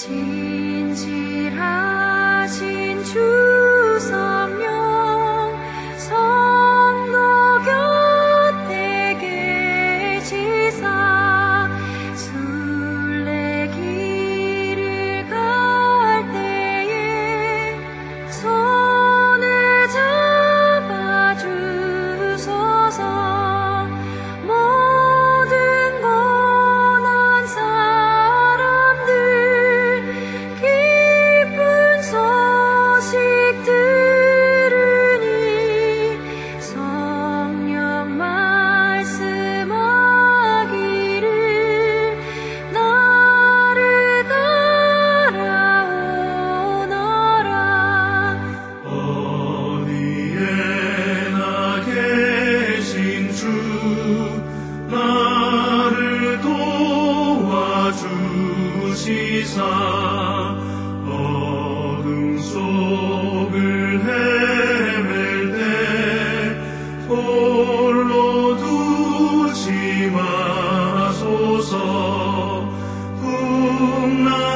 진실하신 주 성.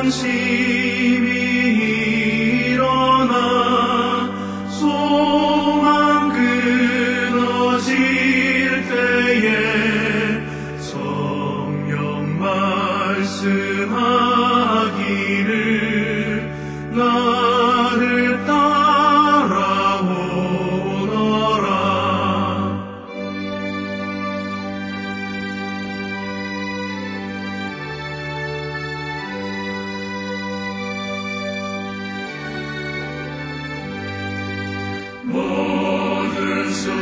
관심이 일어나 소망 끊어질 때에 성령 말씀하기를 Morgensohn.